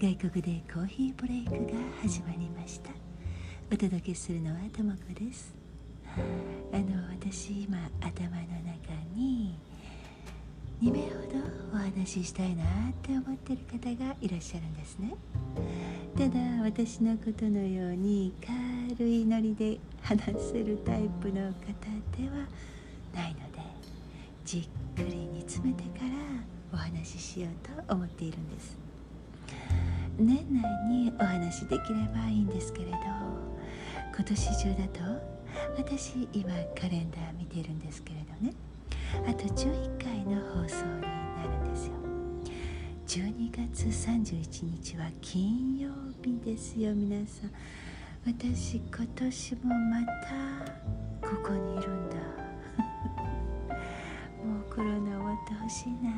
外国でコーヒーブレイクが始まりました。お届けするのはともこです。あの私今頭の中に2名ほどお話ししたいなって思ってる方がいらっしゃるんですね。ただ私のことのように軽いノリで話せるタイプの方ではないのでじっくり煮詰めてからお話ししようと思っているんです。年内にお話できればいいんですけれど。今年中だと私今カレンダー見てるんですけれどね。あと11回の放送になるんですよ。12月31日は金曜日ですよ皆さん。私今年もまたここにいるんだ。もうコロナ終わってほしいな。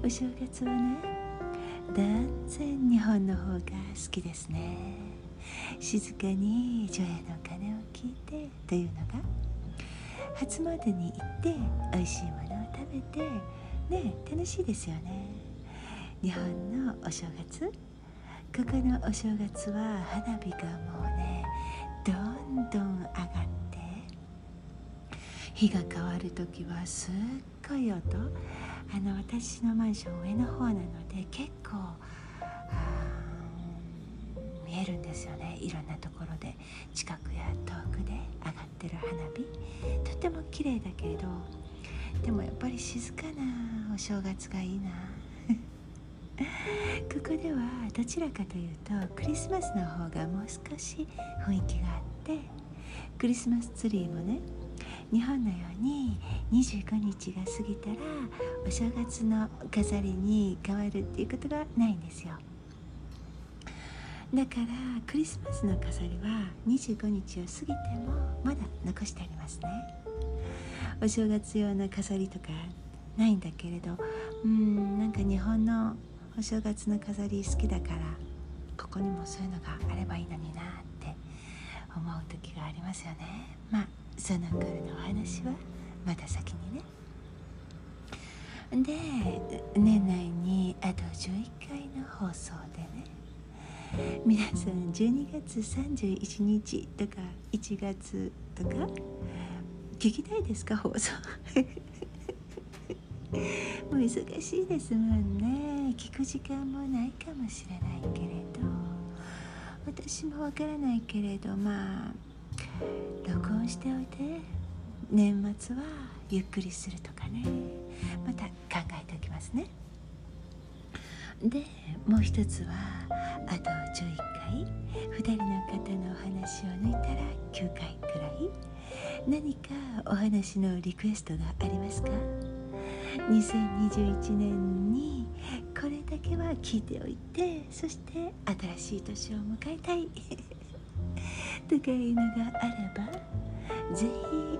お正月はね断然日本の方が好きですね。静かに除夜の鐘を聞いてというのが初詣に行って美味しいものを食べてね楽しいですよね。日本のお正月ここのお正月は花火がもうねどんどん上がって日が変わる時はすっごい音。あの私のマンション上の方なので結構見えるんですよね。いろんなところで。近くや遠くで上がってる花火。とても綺麗だけれどでもやっぱり静かなお正月がいいな。ここではどちらかというとクリスマスの方がもう少し雰囲気があってクリスマスツリーもね日本のように25日が過ぎたらお正月の飾りに変わるっていうことがないんですよ。だからクリスマスの飾りは25日を過ぎてもまだ残してありますね。お正月用の飾りとかないんだけれどうんなんか日本のお正月の飾り好きだからここにもそういうのがあればいいのになって思う時がありますよね。まあその頃のお話は？また先にね。で年内にあと11回の放送でね。皆さん12月31日とか1月とか聞きたいですか？放送。もう忙しいですもんね。聞く時間もないかもしれないけれど。私もわからないけれどまあしておいて。年末はゆっくりするとかね。また考えておきますね。でもう一つはあと11回。2人の方のお話を抜いたら9回くらい。何かお話のリクエストがありますか？2021年にこれだけは聞いておいてそして新しい年を迎えたい。とかいうのがあれば。ぜ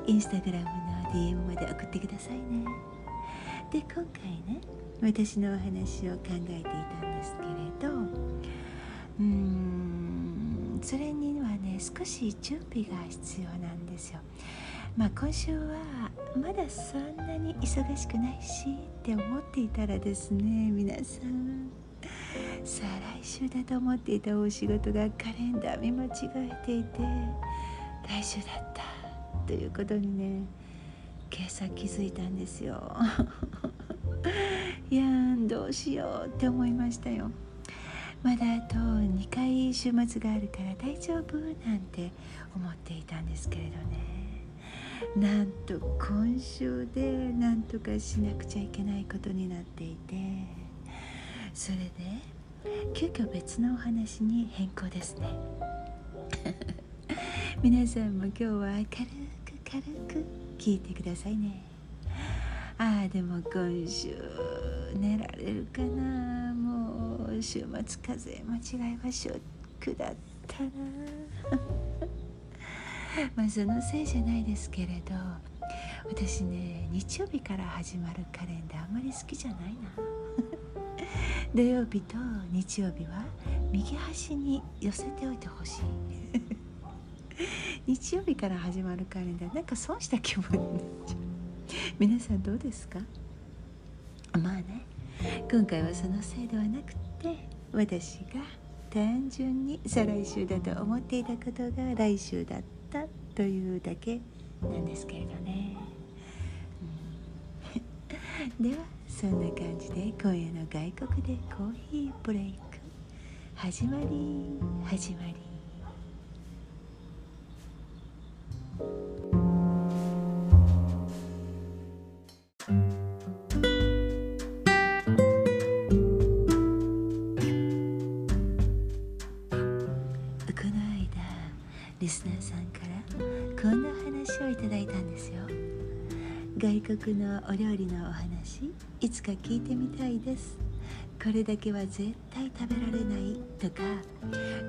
ひインスタグラムの DM まで送ってくださいねで今回ね私のお話を考えていたんですけれどうーんそれにはね少し準備が必要なんですよ。まあ、今週はまだそんなに忙しくないしって思っていたらですね皆さんさあ来週だと思っていたお仕事がカレンダー見間違えていて来週だったということにね今朝気づいたんですよ。いやどうしようって思いましたよ。まだあと2回週末があるから大丈夫なんて思っていたんですけれどね。なんと今週でなんとかしなくちゃいけないことになっていて。それで急遽別のお話に変更ですね。皆さんも今日は軽く軽く聞いてくださいね。ああでも今週寝られるかな。もう週末風邪間違いはショックだったな。まあそのせいじゃないですけれど。私ね日曜日から始まるカレンダーあんまり好きじゃないな。土曜日と日曜日は右端に寄せておいてほしい。日曜日から始まるカレンダー。なんか損した気分になっちゃう。皆さんどうですか？まあね。今回はそのせいではなくて私が単純に再来週だと思っていたことが来週だったというだけなんですけれどね、うん、ではそんな感じで今夜の外国でコーヒーブレイク。始まり始まり。リスナーさんからこんな話をいただいたんですよ。外国のお料理のお話いつか聞いてみたいです。これだけは絶対食べられないとか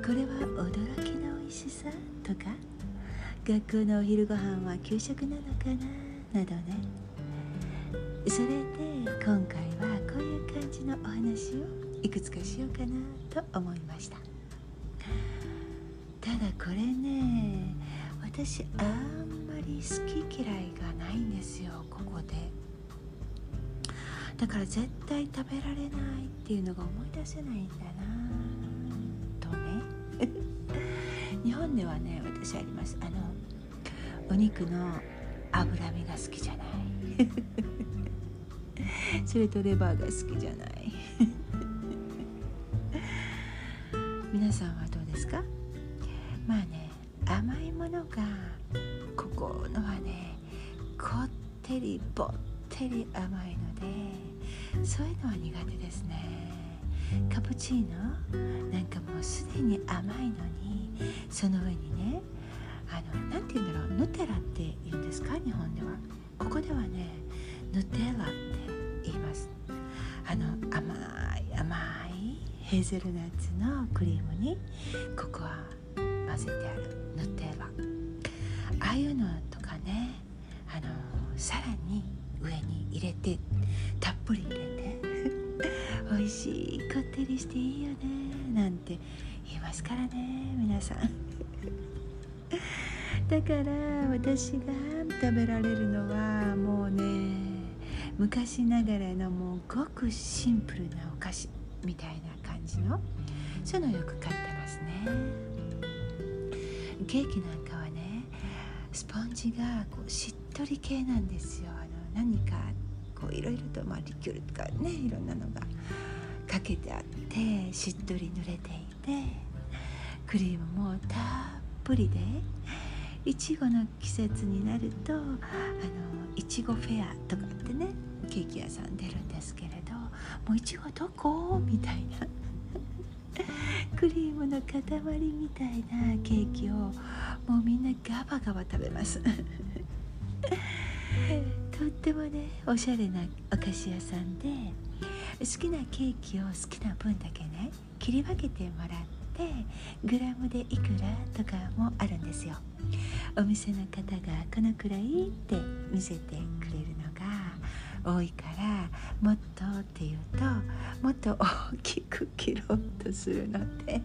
これは驚きの美味しさとか学校のお昼ご飯は給食なのかな？などね。それで今回はこういう感じのお話をいくつかしようかなと思いました。ただこれね私あんまり好き嫌いがないんですよここで。だから絶対食べられないっていうのが思い出せないんだな。日本ではね私あります。あのお肉の脂身が好きじゃない。それとレバーが好きじゃない。皆さんはどうですか？まあね甘いものがここのはねこってりぼってり甘いのでそういうのは苦手ですね。カプチーノなんかもうすでに甘いのにその上にねあの何て言うんだろうヌテラって言うんですか？日本では。ここではねヌテラって言います。あの甘い甘いヘーゼルナッツのクリームにここは混ぜてある。塗ってはああいうのとかねあのさらに上に入れてたっぷり入れて。美味しい。こってりしていいよね。なんて言いますからね皆さん。だから私が食べられるのはもうね昔ながらのもうごくシンプルなお菓子みたいな感じのそういうのよく買ってますね。ケーキなんかはねスポンジがこうしっとり系なんですよ。あの何かこういろいろと、まあ、リキュールとかねいろんなのが。かけてあってしっとり濡れていてクリームもたっぷりでいちごの季節になるとあのいちごフェアとかってねケーキ屋さん出るんですけれどもういちごどこ？みたいな。クリームの塊みたいなケーキをもうみんなガバガバ食べます。とってもねおしゃれなお菓子屋さんで好きなケーキを好きな分だけね切り分けてもらってグラムでいくらとかもあるんですよお店の方がこのくらいって見せてくれるのが多いからもっとって言うともっと大きく切ろうとするので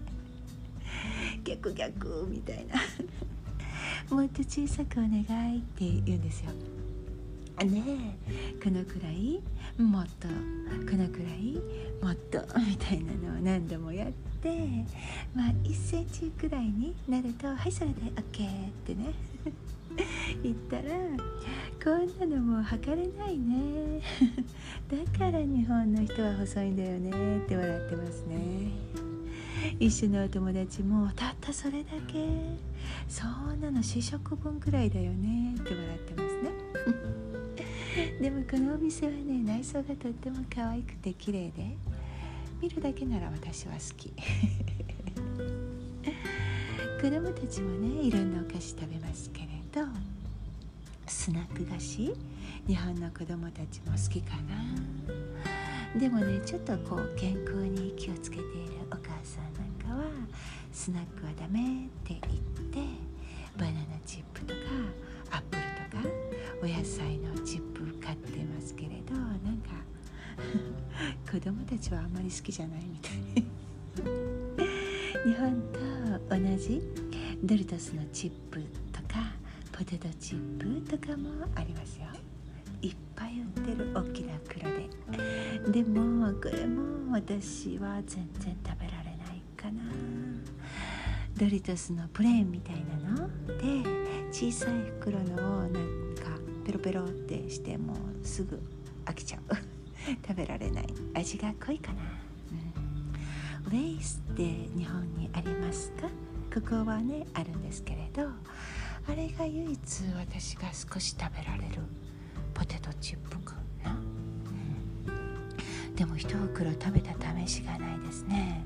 逆逆みたいなもっと小さくお願いって言うんですよ。ねこのくらいもっとこのくらいもっとみたいなのを何度もやってまあ1センチくらいになるとはいそれで OK ってね。言ったらこんなのもう測れないね。だから日本の人は細いんだよねって笑ってますね。一緒のお友達もたったそれだけ。そんなの試食分くらいだよねって笑ってますね。でもこのお店はね内装がとっても可愛くて綺麗で見るだけなら私は好き。子供たちもねいろんなお菓子食べますけれどスナック菓子日本の子供たちも好きかな。でもねちょっとこう健康に気をつけているお母さんなんかはスナックはダメって言ってバナナチップとかアップルとかお野菜のチップ買ってますけれどなんか 子供たちはあんまり好きじゃないみたい。日本と同じドリトスのチップとかポテトチップとかもありますよ。いっぱい売ってる大きな袋で。でもこれも私は全然食べられないかな。ドリトスのプレーンみたいなの？で小さい袋のなんかペロペロってしてもうすぐ飽きちゃう。食べられない。味が濃いかな、うん、ウェイスって日本にありますか？ここはねあるんですけれどあれが唯一私が少し食べられるポテトチップかな、うん、でも一袋食べた試しがないですね。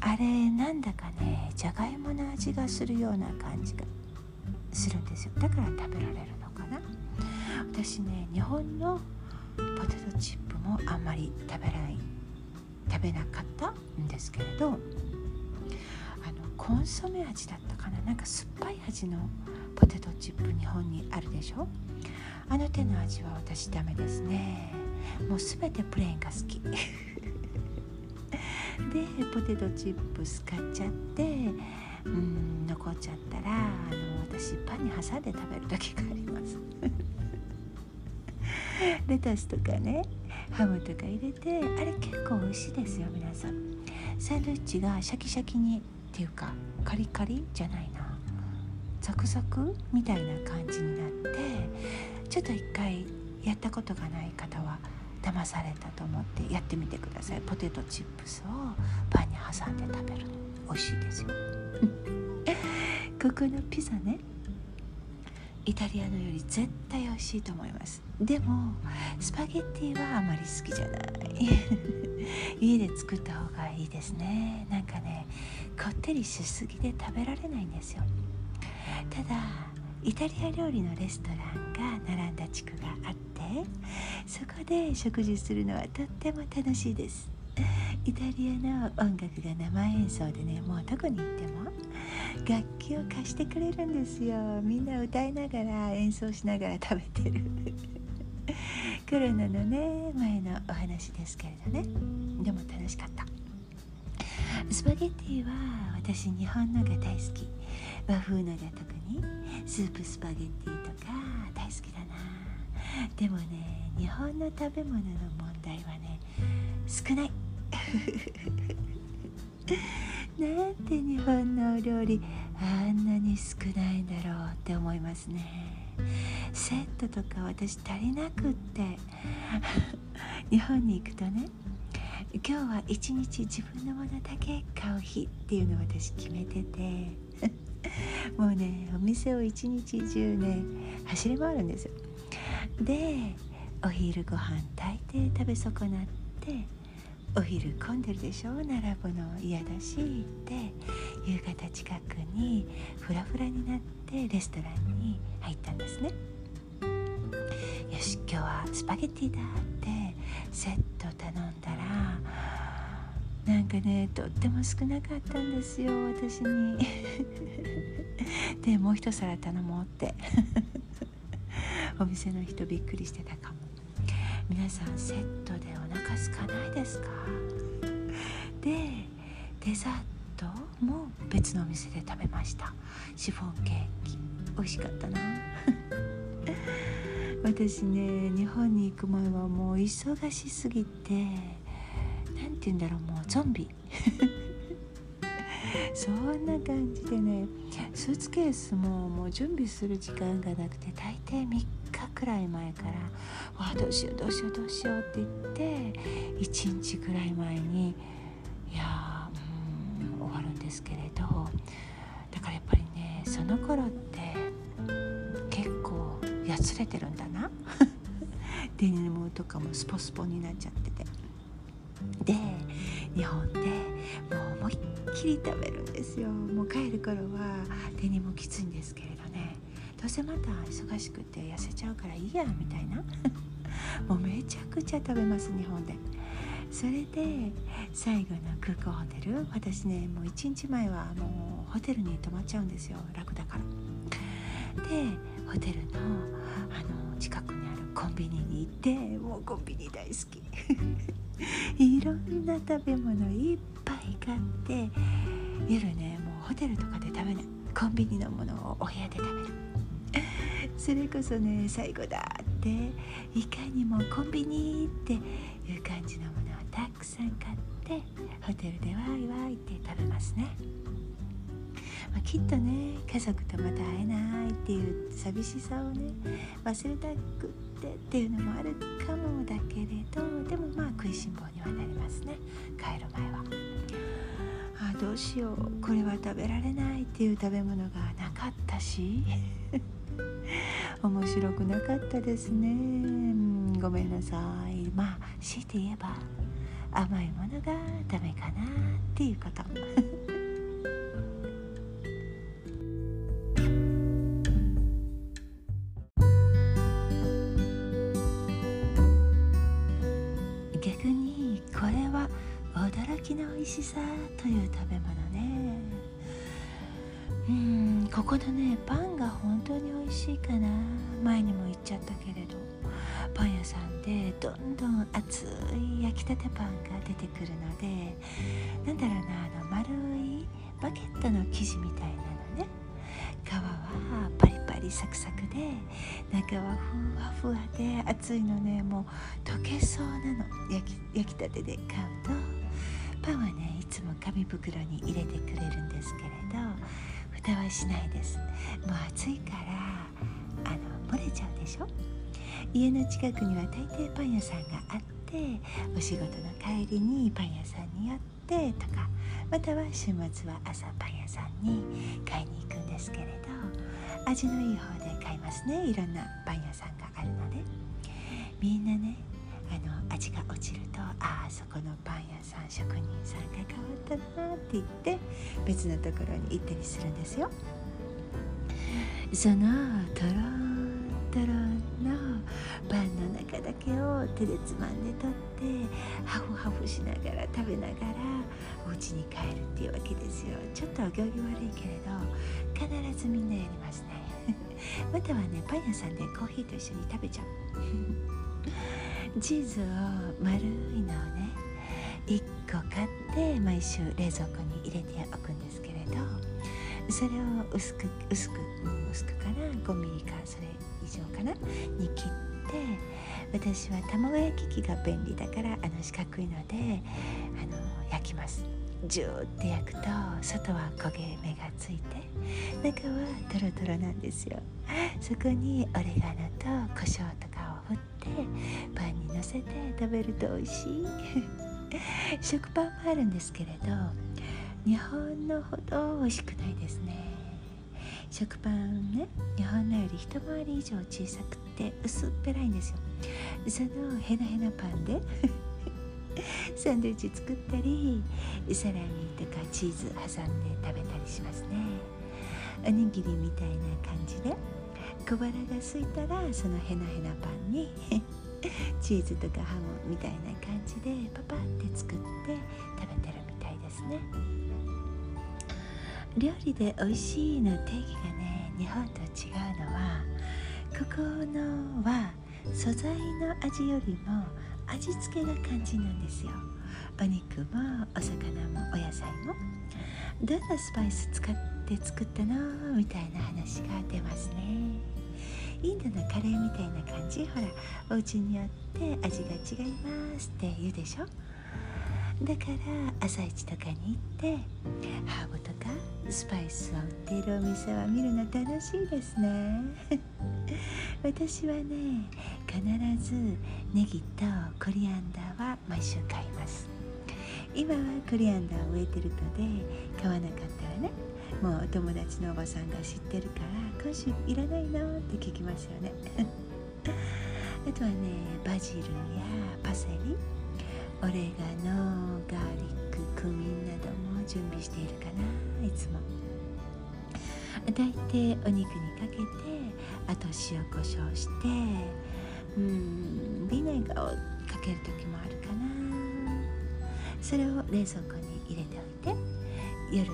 あれなんだかねじゃがいもの味がするような感じがするんですよ。だから食べられる。かな。私ね日本のポテトチップもあんまり食べない食べなかったんですけれどあのコンソメ味だったかな。なんか酸っぱい味のポテトチップ日本にあるでしょ。あの手の味は私ダメですね。もう全てプレーンが好き。でポテトチップ使っちゃってうん残っちゃったらあの私パンに挟んで食べる時があります。レタスとかねハムとか入れてあれ結構美味しいですよ皆さん。サンドイッチがシャキシャキにっていうかカリカリじゃないな。ザクザクみたいな感じになってちょっと一回やったことがない方は騙されたと思ってやってみてください。ポテトチップスをパンに挟んで食べるの。美味しいですよ。ここのピザねイタリアのより絶対美味しいと思います。でもスパゲッティはあまり好きじゃない。家で作った方がいいですね。なんかねこってりしすぎで食べられないんですよ。ただイタリア料理のレストランが並んだ地区があってそこで食事するのはとっても楽しいです。イタリアの音楽が生演奏でねもうどこに行っても楽器を貸してくれるんですよ。みんな歌いながら演奏しながら食べてる。コロナのね前のお話ですけれどね。でも楽しかった。スパゲッティは私日本のが大好き。和風のが特に。スープスパゲッティとか大好きだな。でもね日本の食べ物の問題はね少ない。なんて日本のお料理あんなに少ないんだろうって思いますね。セットとか私足りなくって。日本に行くとね今日は一日自分のものだけ買う日っていうのを私決めてて。もうねお店を一日中ね走り回るんですよ。でお昼ご飯大抵食べ損なってお昼混んでるでしょ？並ぶの嫌だしで夕方近くにフラフラになってレストランに入ったんですね。よし今日はスパゲッティだってセット頼んだらなんかねとっても少なかったんですよ私に。でもう一皿頼もうって。お店の人びっくりしてたかも。皆さんセットでお腹空かないですか？でデザートも別のお店で食べました。シフォンケーキ。美味しかったな。私ね日本に行く前はもう忙しすぎて何て言うんだろうもうゾンビ。そんな感じでねスーツケースももう準備する時間がなくて大抵3日くらい前から「わあどうしようどうしようどうしよう」って言って1日くらい前にいやうん終わるんですけれどだからやっぱりねその頃って結構やつれてるんだな。デニムとかもスポスポになっちゃってて。で日本でもう思いっきり食べるんですよ。もう帰る頃はデニムきついんですけれどね。どうせまた忙しくて痩せちゃうからいいやみたいな。もうめちゃくちゃ食べます日本で。それで最後の空港ホテル。私ねもう1日前はもうホテルに泊まっちゃうんですよ。楽だから。でホテルのあの近くにあるコンビニに行ってもうコンビニ大好き。いろんな食べ物いっぱい買って。夜ねもうホテルとかで食べない。コンビニのものをお部屋で食べる。それこそね最後だっていかにもコンビニっていう感じのものをたくさん買ってホテルでワイワイって食べますね、まあ、きっとね家族とまた会えないっていう寂しさをね忘れたくってっていうのもあるかもだけれどでもまあ食いしん坊にはなりますね。帰る前は。あどうしよう。これは食べられないっていう食べ物がなかったし。面白くなかったですね、ごめんなさい。まあ強いて言えば甘いものがダメかなっていうこと。逆にこれは驚きの美味しさという食べ物ね。うん。ここのねパンが本当に美味しいかな。前にも言っちゃったけれど。パン屋さんでどんどん熱い焼きたてパンが出てくるのでなんだろうなあの丸いバケットの生地みたいなのね。皮はパリパリサクサクで中はふわふわで熱いのね。もう溶けそうなの。焼き焼きたてで買うと。パンはねいつも紙袋に入れてくれるんですけれど。蓋はしないです。もう暑いからあの漏れちゃうでしょ？家の近くには大抵パン屋さんがあってお仕事の帰りにパン屋さんに寄ってとかまたは週末は朝パン屋さんに買いに行くんですけれど味のいい方で買いますね。いろんなパン屋さんがあるので。みんなね味が落ちるとああそこのパン屋さん職人さんが変わったなって言って別のところに行ったりするんですよ。そのとろんとろんのパンの中だけを手でつまんで取ってハフハフしながら食べながらお家に帰るっていうわけですよ。ちょっとお行儀悪いけれど必ずみんなやりますね。またはねパン屋さんでコーヒーと一緒に食べちゃう。チーズを丸いのをね1個買って毎週冷蔵庫に入れておくんですけれどそれを薄く薄く、薄くかな5ミリかそれ以上かなに切って私は卵焼き器が便利だからあの四角いのであの焼きます。ジューって焼くと外は焦げ目がついて中はトロトロなんですよ。そこにオレガノと胡椒とか振ってパンにのせて食べると美味しい。食パンもあるんですけれど日本のほど美味しくないですね。食パンね日本のより一回り以上小さくて薄っぺらいんですよ。そのヘナヘナパンで サンドイッチ作ったりサラミとかチーズ挟んで食べたりしますね。おにぎりみたいな感じで。小腹が空いたらそのヘナヘナパンに チーズとかハムみたいな感じでパパって作って食べてるみたいですね。料理で美味しいの定義がね日本と違うのはここのは素材の味よりも味付けが肝心なんですよ。お肉もお魚もお野菜も。どんなスパイス使って作ったの？みたいな話が出ますね。インドのカレーみたいな感じほらお家によって味が違いますって言うでしょだから朝市とかに行ってハーブとかスパイスを売っているお店は見るの楽しいですね。私はね必ずネギとコリアンダーは毎週買います。今はコリアンダーを植えてるので買わなかったらねもうお友達のおばさんが知ってるから今週いらないのって聞きますよね。あとはねバジルやパセリオレガノガーリッククミンなども準備しているかないつも。大体お肉にかけてあと塩コショウしてうんビネガーをかける時もあるかな。それを冷蔵庫に入れておいて夜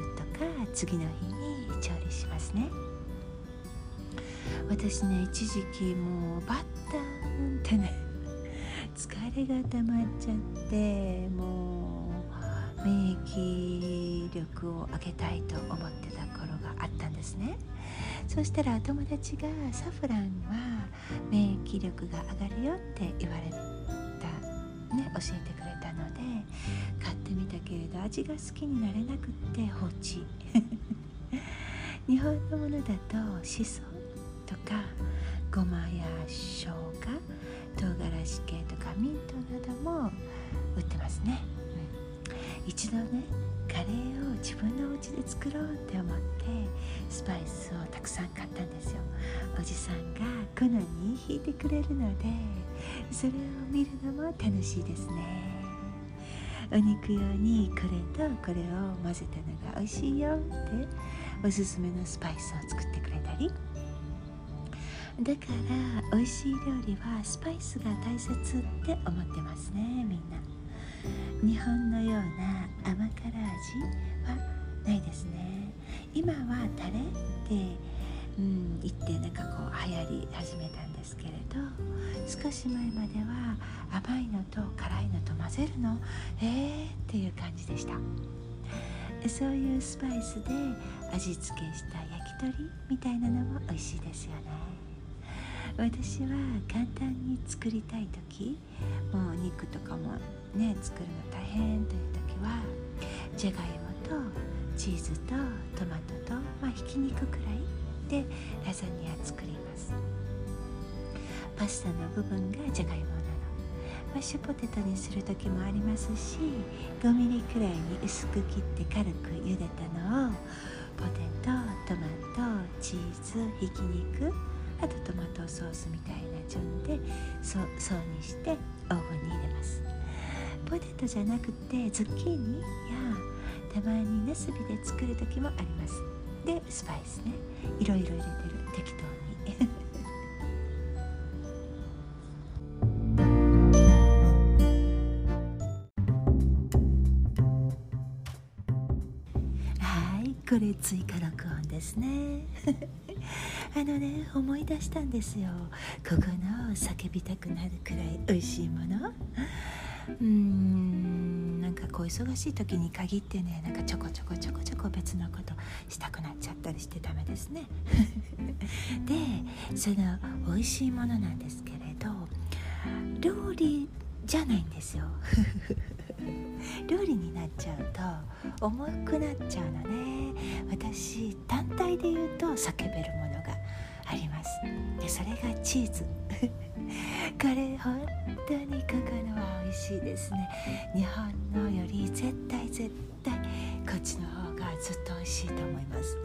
次の日に調理しますね。私ね一時期もうバッタンってね疲れが溜まっちゃってもう免疫力を上げたいと思ってた頃があったんですね。そしたら友達がサフランは免疫力が上がるよって言われたね教えてくれたので買ってけれど味が好きになれなくって放置 日本のものだとしそとかごまや生姜唐辛子系とかミントなども売ってますね、うん、一度ねカレーを自分のお家で作ろうって思ってスパイスをたくさん買ったんですよ。おじさんが粉に引いてくれるのでそれを見るのも楽しいですね。お肉用にこれとこれを混ぜたのが美味しいよっておすすめのスパイスを作ってくれたり。だから美味しい料理はスパイスが大切って思ってますねみんな。日本のような甘辛味はないですね。今はタレってうん言ってなんかこう流行り始めたんですけれど少し前までは甘いのと辛いのと混ぜるのえーっていう感じでした。そういうスパイスで味付けした焼き鳥みたいなのも美味しいですよね。私は簡単に作りたい時もうお肉とかもね作るの大変という時はじゃがいもとチーズとトマトと、まあ、ひき肉くらいでラザニア作ります。パスタの部分がじゃがいもなの。マッシュポテトにする時もありますし5ミリくらいに薄く切って軽く茹でたのをポテトトマトチーズひき肉あとトマトソースみたいな順でそうそうにしてオーブンに入れます。ポテトじゃなくてズッキーニやたまにナスビで作る時もあります。でスパイスね。いろいろ入れてる。適当に。はいこれ追加録音ですね。あのね思い出したんですよ。ここの叫びたくなるくらい美味しいもの。うん。なんかこう忙しい時に限ってねなんかちょこちょこちょこちょこ別のことしたくなっちゃったりしてダメですね。でその美味しいものなんですけれど料理じゃないんですよ。料理になっちゃうと重くなっちゃうのね。私単体で言うと叫べるものがあります。でそれがチーズ。これ本当にここのは美味しいですね。日本のより絶対絶対こっちの方がずっと美味しいと思います。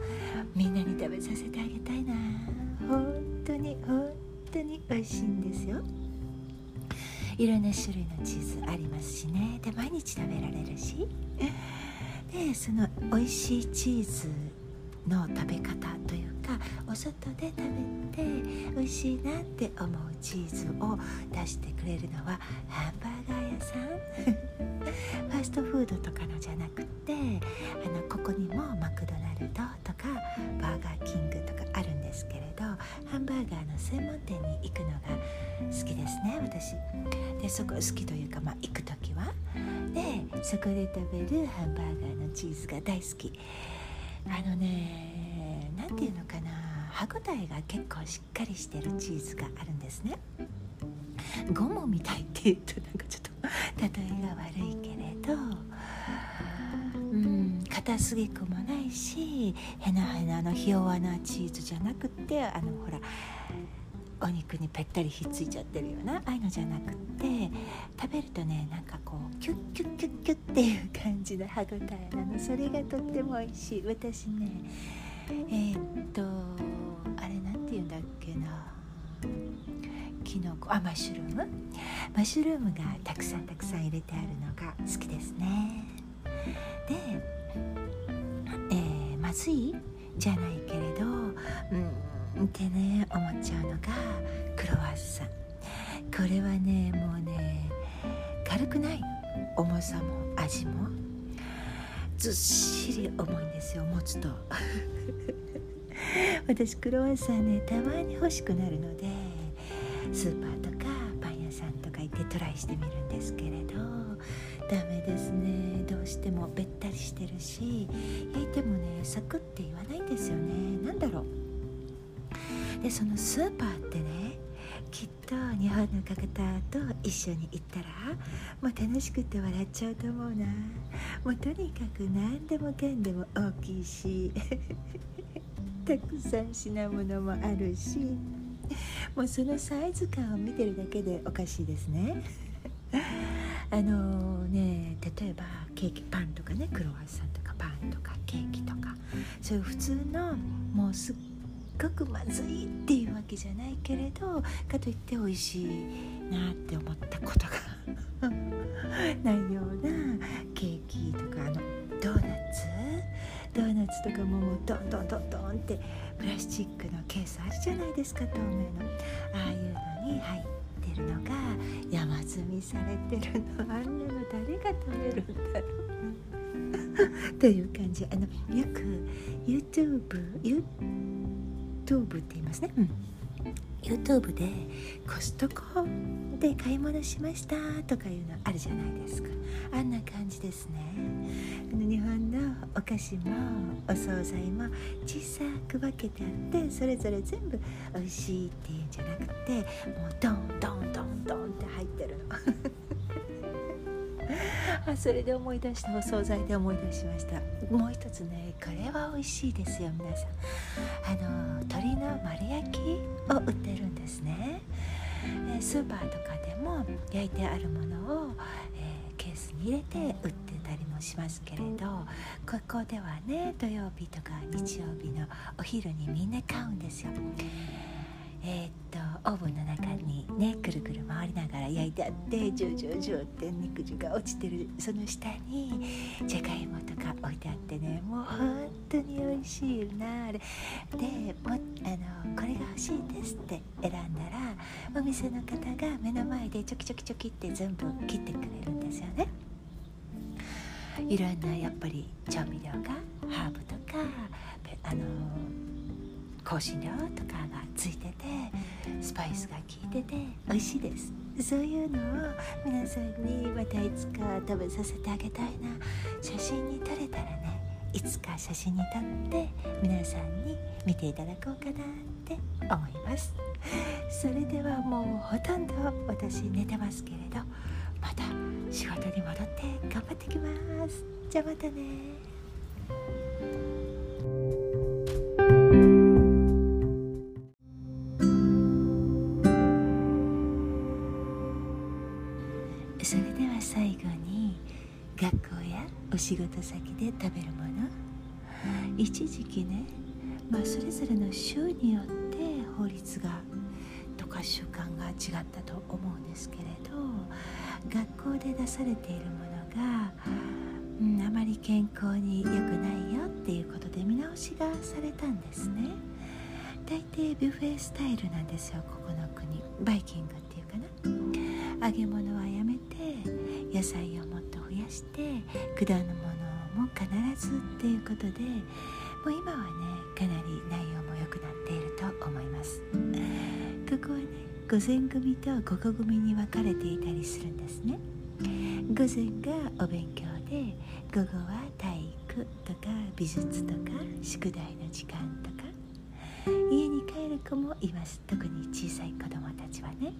みんなに食べさせてあげたいな。本当に本当に美味しいんですよ。いろんな種類のチーズありますしね。で毎日食べられるし。でその美味しいチーズの食べ方というかお外で食べて美味しいなって思うチーズを出してくれるのはハンバーガー屋さん。ファーストフードとかのじゃなくてあのここにもマクドナルドとかバーガーキングとかあるんですけれどハンバーガーの専門店に行くのが好きですね私。でそこ好きというか、まあ、行く時は。でそこで食べるハンバーガーのチーズが大好き。あのね何ていうのかな歯ごたえが結構しっかりしてるチーズがあるんですね。ゴムみたいって言うとなんかちょっと例えが悪いけれどうん硬すぎくもないしへなへなのひ弱なチーズじゃなくてあのほらお肉にぺったりひっついちゃってるようなああいうのじゃなくって食べるとねなんかこうキュッキュッキュッキュッっていう感じの歯ごたえなの。それがとっても美味しい。私ねえー、っとあれなんて言うんだっけな。きのこあマッシュルーム？マッシュルームがたくさんたくさん入れてあるのが好きですね。で、えー、まずいじゃないけれどうんってね思っちゃうのがクロワッサン。これはねもうね軽くない。重さも味も。ずっしり重いんですよ持つと。私クロワッサンねたまに欲しくなるのでスーパーとかパン屋さんとか行ってトライしてみるんですけれどダメですね。どうしてもべったりしてるし焼いてもねサクって言わないんですよね。何だろう。でそのスーパーってねきっと日本の方と一緒に行ったらもう楽しくて笑っちゃうと思うな。もうとにかく何でもかんでも大きいし たくさん品物もあるしもうそのサイズ感を見てるだけでおかしいですね。あのね例えばケーキパンとかねクロワッサンとかパンとかケーキとかそういう普通のもうすっごくまずいっていうわけじゃないけれどかといって美味しいなって思ったことが ないようなケーキとかあのドーナツ？ドーナツとかももうドンドンドンドンってプラスチックのケースあるじゃないですか透明の。ああいうのに入ってるのが山積みされてるの。あんなの誰が食べるんだろう。という感じ。あのよく YouTube, YouTube って言いますね、うん、YouTube でコストコで買い物しましたとかいうのあるじゃないですか。あんな感じですね。日本のお菓子もお惣菜も小さく分けてあってそれぞれ全部美味しいっていうんじゃなくてもうドンドンドンドンって入ってるのあそれで思い出したお惣菜で思い出しました。もう一つねこれは美味しいですよ皆さん。あの鶏の丸焼きを売ってるんですね。スーパーとかでも焼いてあるものを、えー、ケースに入れて売ってたりもしますけれどここではね土曜日とか日曜日のお昼にみんな買うんですよ。えー、っとオーブンの中にねくるくる回りながら焼いてあってジュージュージューって肉汁が落ちてるその下にじゃがいもとか置いてあってねもう本当に美味しいなあれ。でもあのこれが欲しいですって選んだらお店の方が目の前でちょきちょきちょきって全部切ってくれるんですよね。いろんなやっぱり調味料がハーブとかあの香辛料とかがついててスパイスが効いてて美味しいです。そういうのを皆さんにまたいつか食べさせてあげたいな。写真に撮れたらねいつか写真に撮って皆さんに見ていただこうかなって思います。それではもうほとんど私寝てますけれどまた仕事に戻って頑張ってきます。じゃあまたね。それでは最後に学校やお仕事先で食べるもの。一時期ね、まあ、それぞれの州によって法律がとか習慣が違ったと思うんですけれど学校で出されているものが、うん、あまり健康に良くないよっていうことで見直しがされたんですね。大抵ビュッフェスタイルなんですよここの国。バイキングっていうかな。揚げ物野菜をもっと増やして果物も必ずっていうことでもう今はねかなり内容も良くなっていると思います。ここはね午前組と午後組に分かれていたりするんですね。午前がお勉強で午後は体育とか美術とか宿題の時間とか。家に帰る子もいます。特に小さい子供たちはね。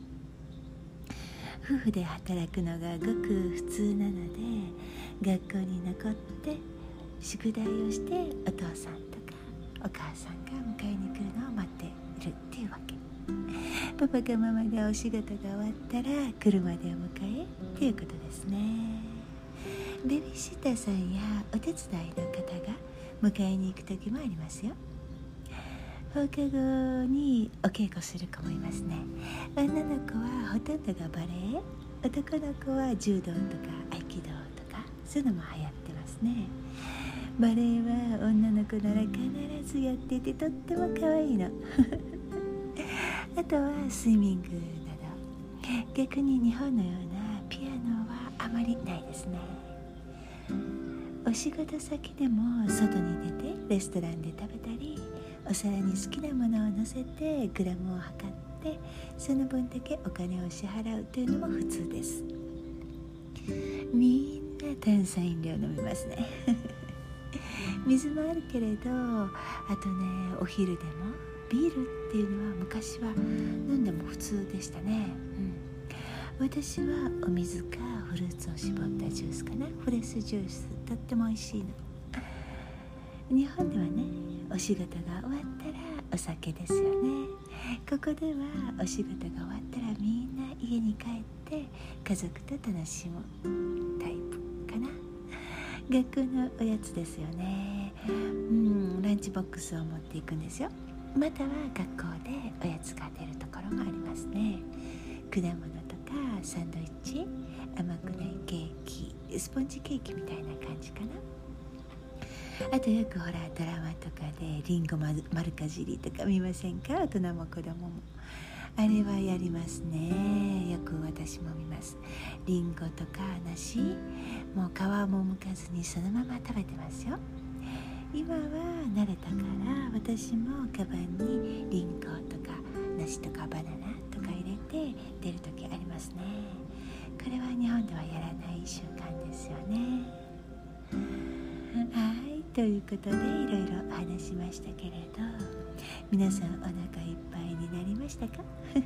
夫婦で働くのがごく普通なので学校に残って宿題をしてお父さんとかお母さんが迎えに来るのを待っているっていうわけ。パパがママでお仕事が終わったら車でお迎えっていうことですね。ベビーシッターさんやお手伝いの方が迎えに行く時もありますよ。放課後にお稽古する子もいますね。女の子はほとんどがバレエ男の子は柔道とか合気道とかそういうのも流行ってますね。バレエは女の子なら必ずやっててとっても可愛いの。あとはスイミングなど。逆に日本のようなピアノはあまりないですね。お仕事先でも外に出てレストランで食べたりお皿に好きなものを乗せてグラムを測ってその分だけお金を支払うというのも普通です。みんな炭酸飲料飲みますね。水もあるけれどあとねお昼でもビールっていうのは昔は飲んでも普通でしたね、うん、私はお水かフルーツを絞ったジュースかな。フレッシュジュース。とっても美味しいの。日本ではねお仕事が終わったらお酒ですよね。ここではお仕事が終わったらみんな家に帰って家族と楽しむタイプかな。学校のおやつですよね。うんランチボックスを持っていくんですよ。または学校でおやつが出るところがありますね。果物とかサンドイッチ甘くないケーキスポンジケーキみたいな感じかな。あとよくほらドラマとかでリンゴ丸かじりとか見ませんか？大人も子供も。あれはやりますね。よく私も見ます。リンゴとか梨もう皮もむかずにそのまま食べてますよ。今は慣れたから私もカバンにリンゴとか梨とかバナナとか入れて出る時ありますね。これは日本ではやらない習慣ですよね。はい。ということでいろいろ話しましたけれど皆さんお腹いっぱいになりましたか？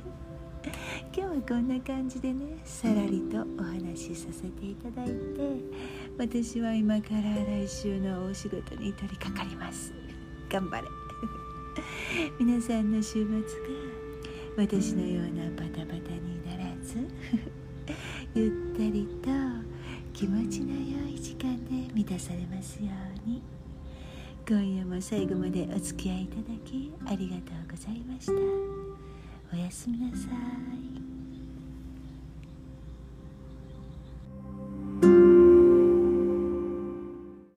今日はこんな感じでねさらりとお話しさせていただいて私は今から来週のお仕事に取り掛かります。頑張れ。皆さんの週末が私のようなバタバタにならず ゆったりと気持ちの良い時間で満たされますように。今夜も最後までお付き合いいただきありがとうございました。おやすみなさい。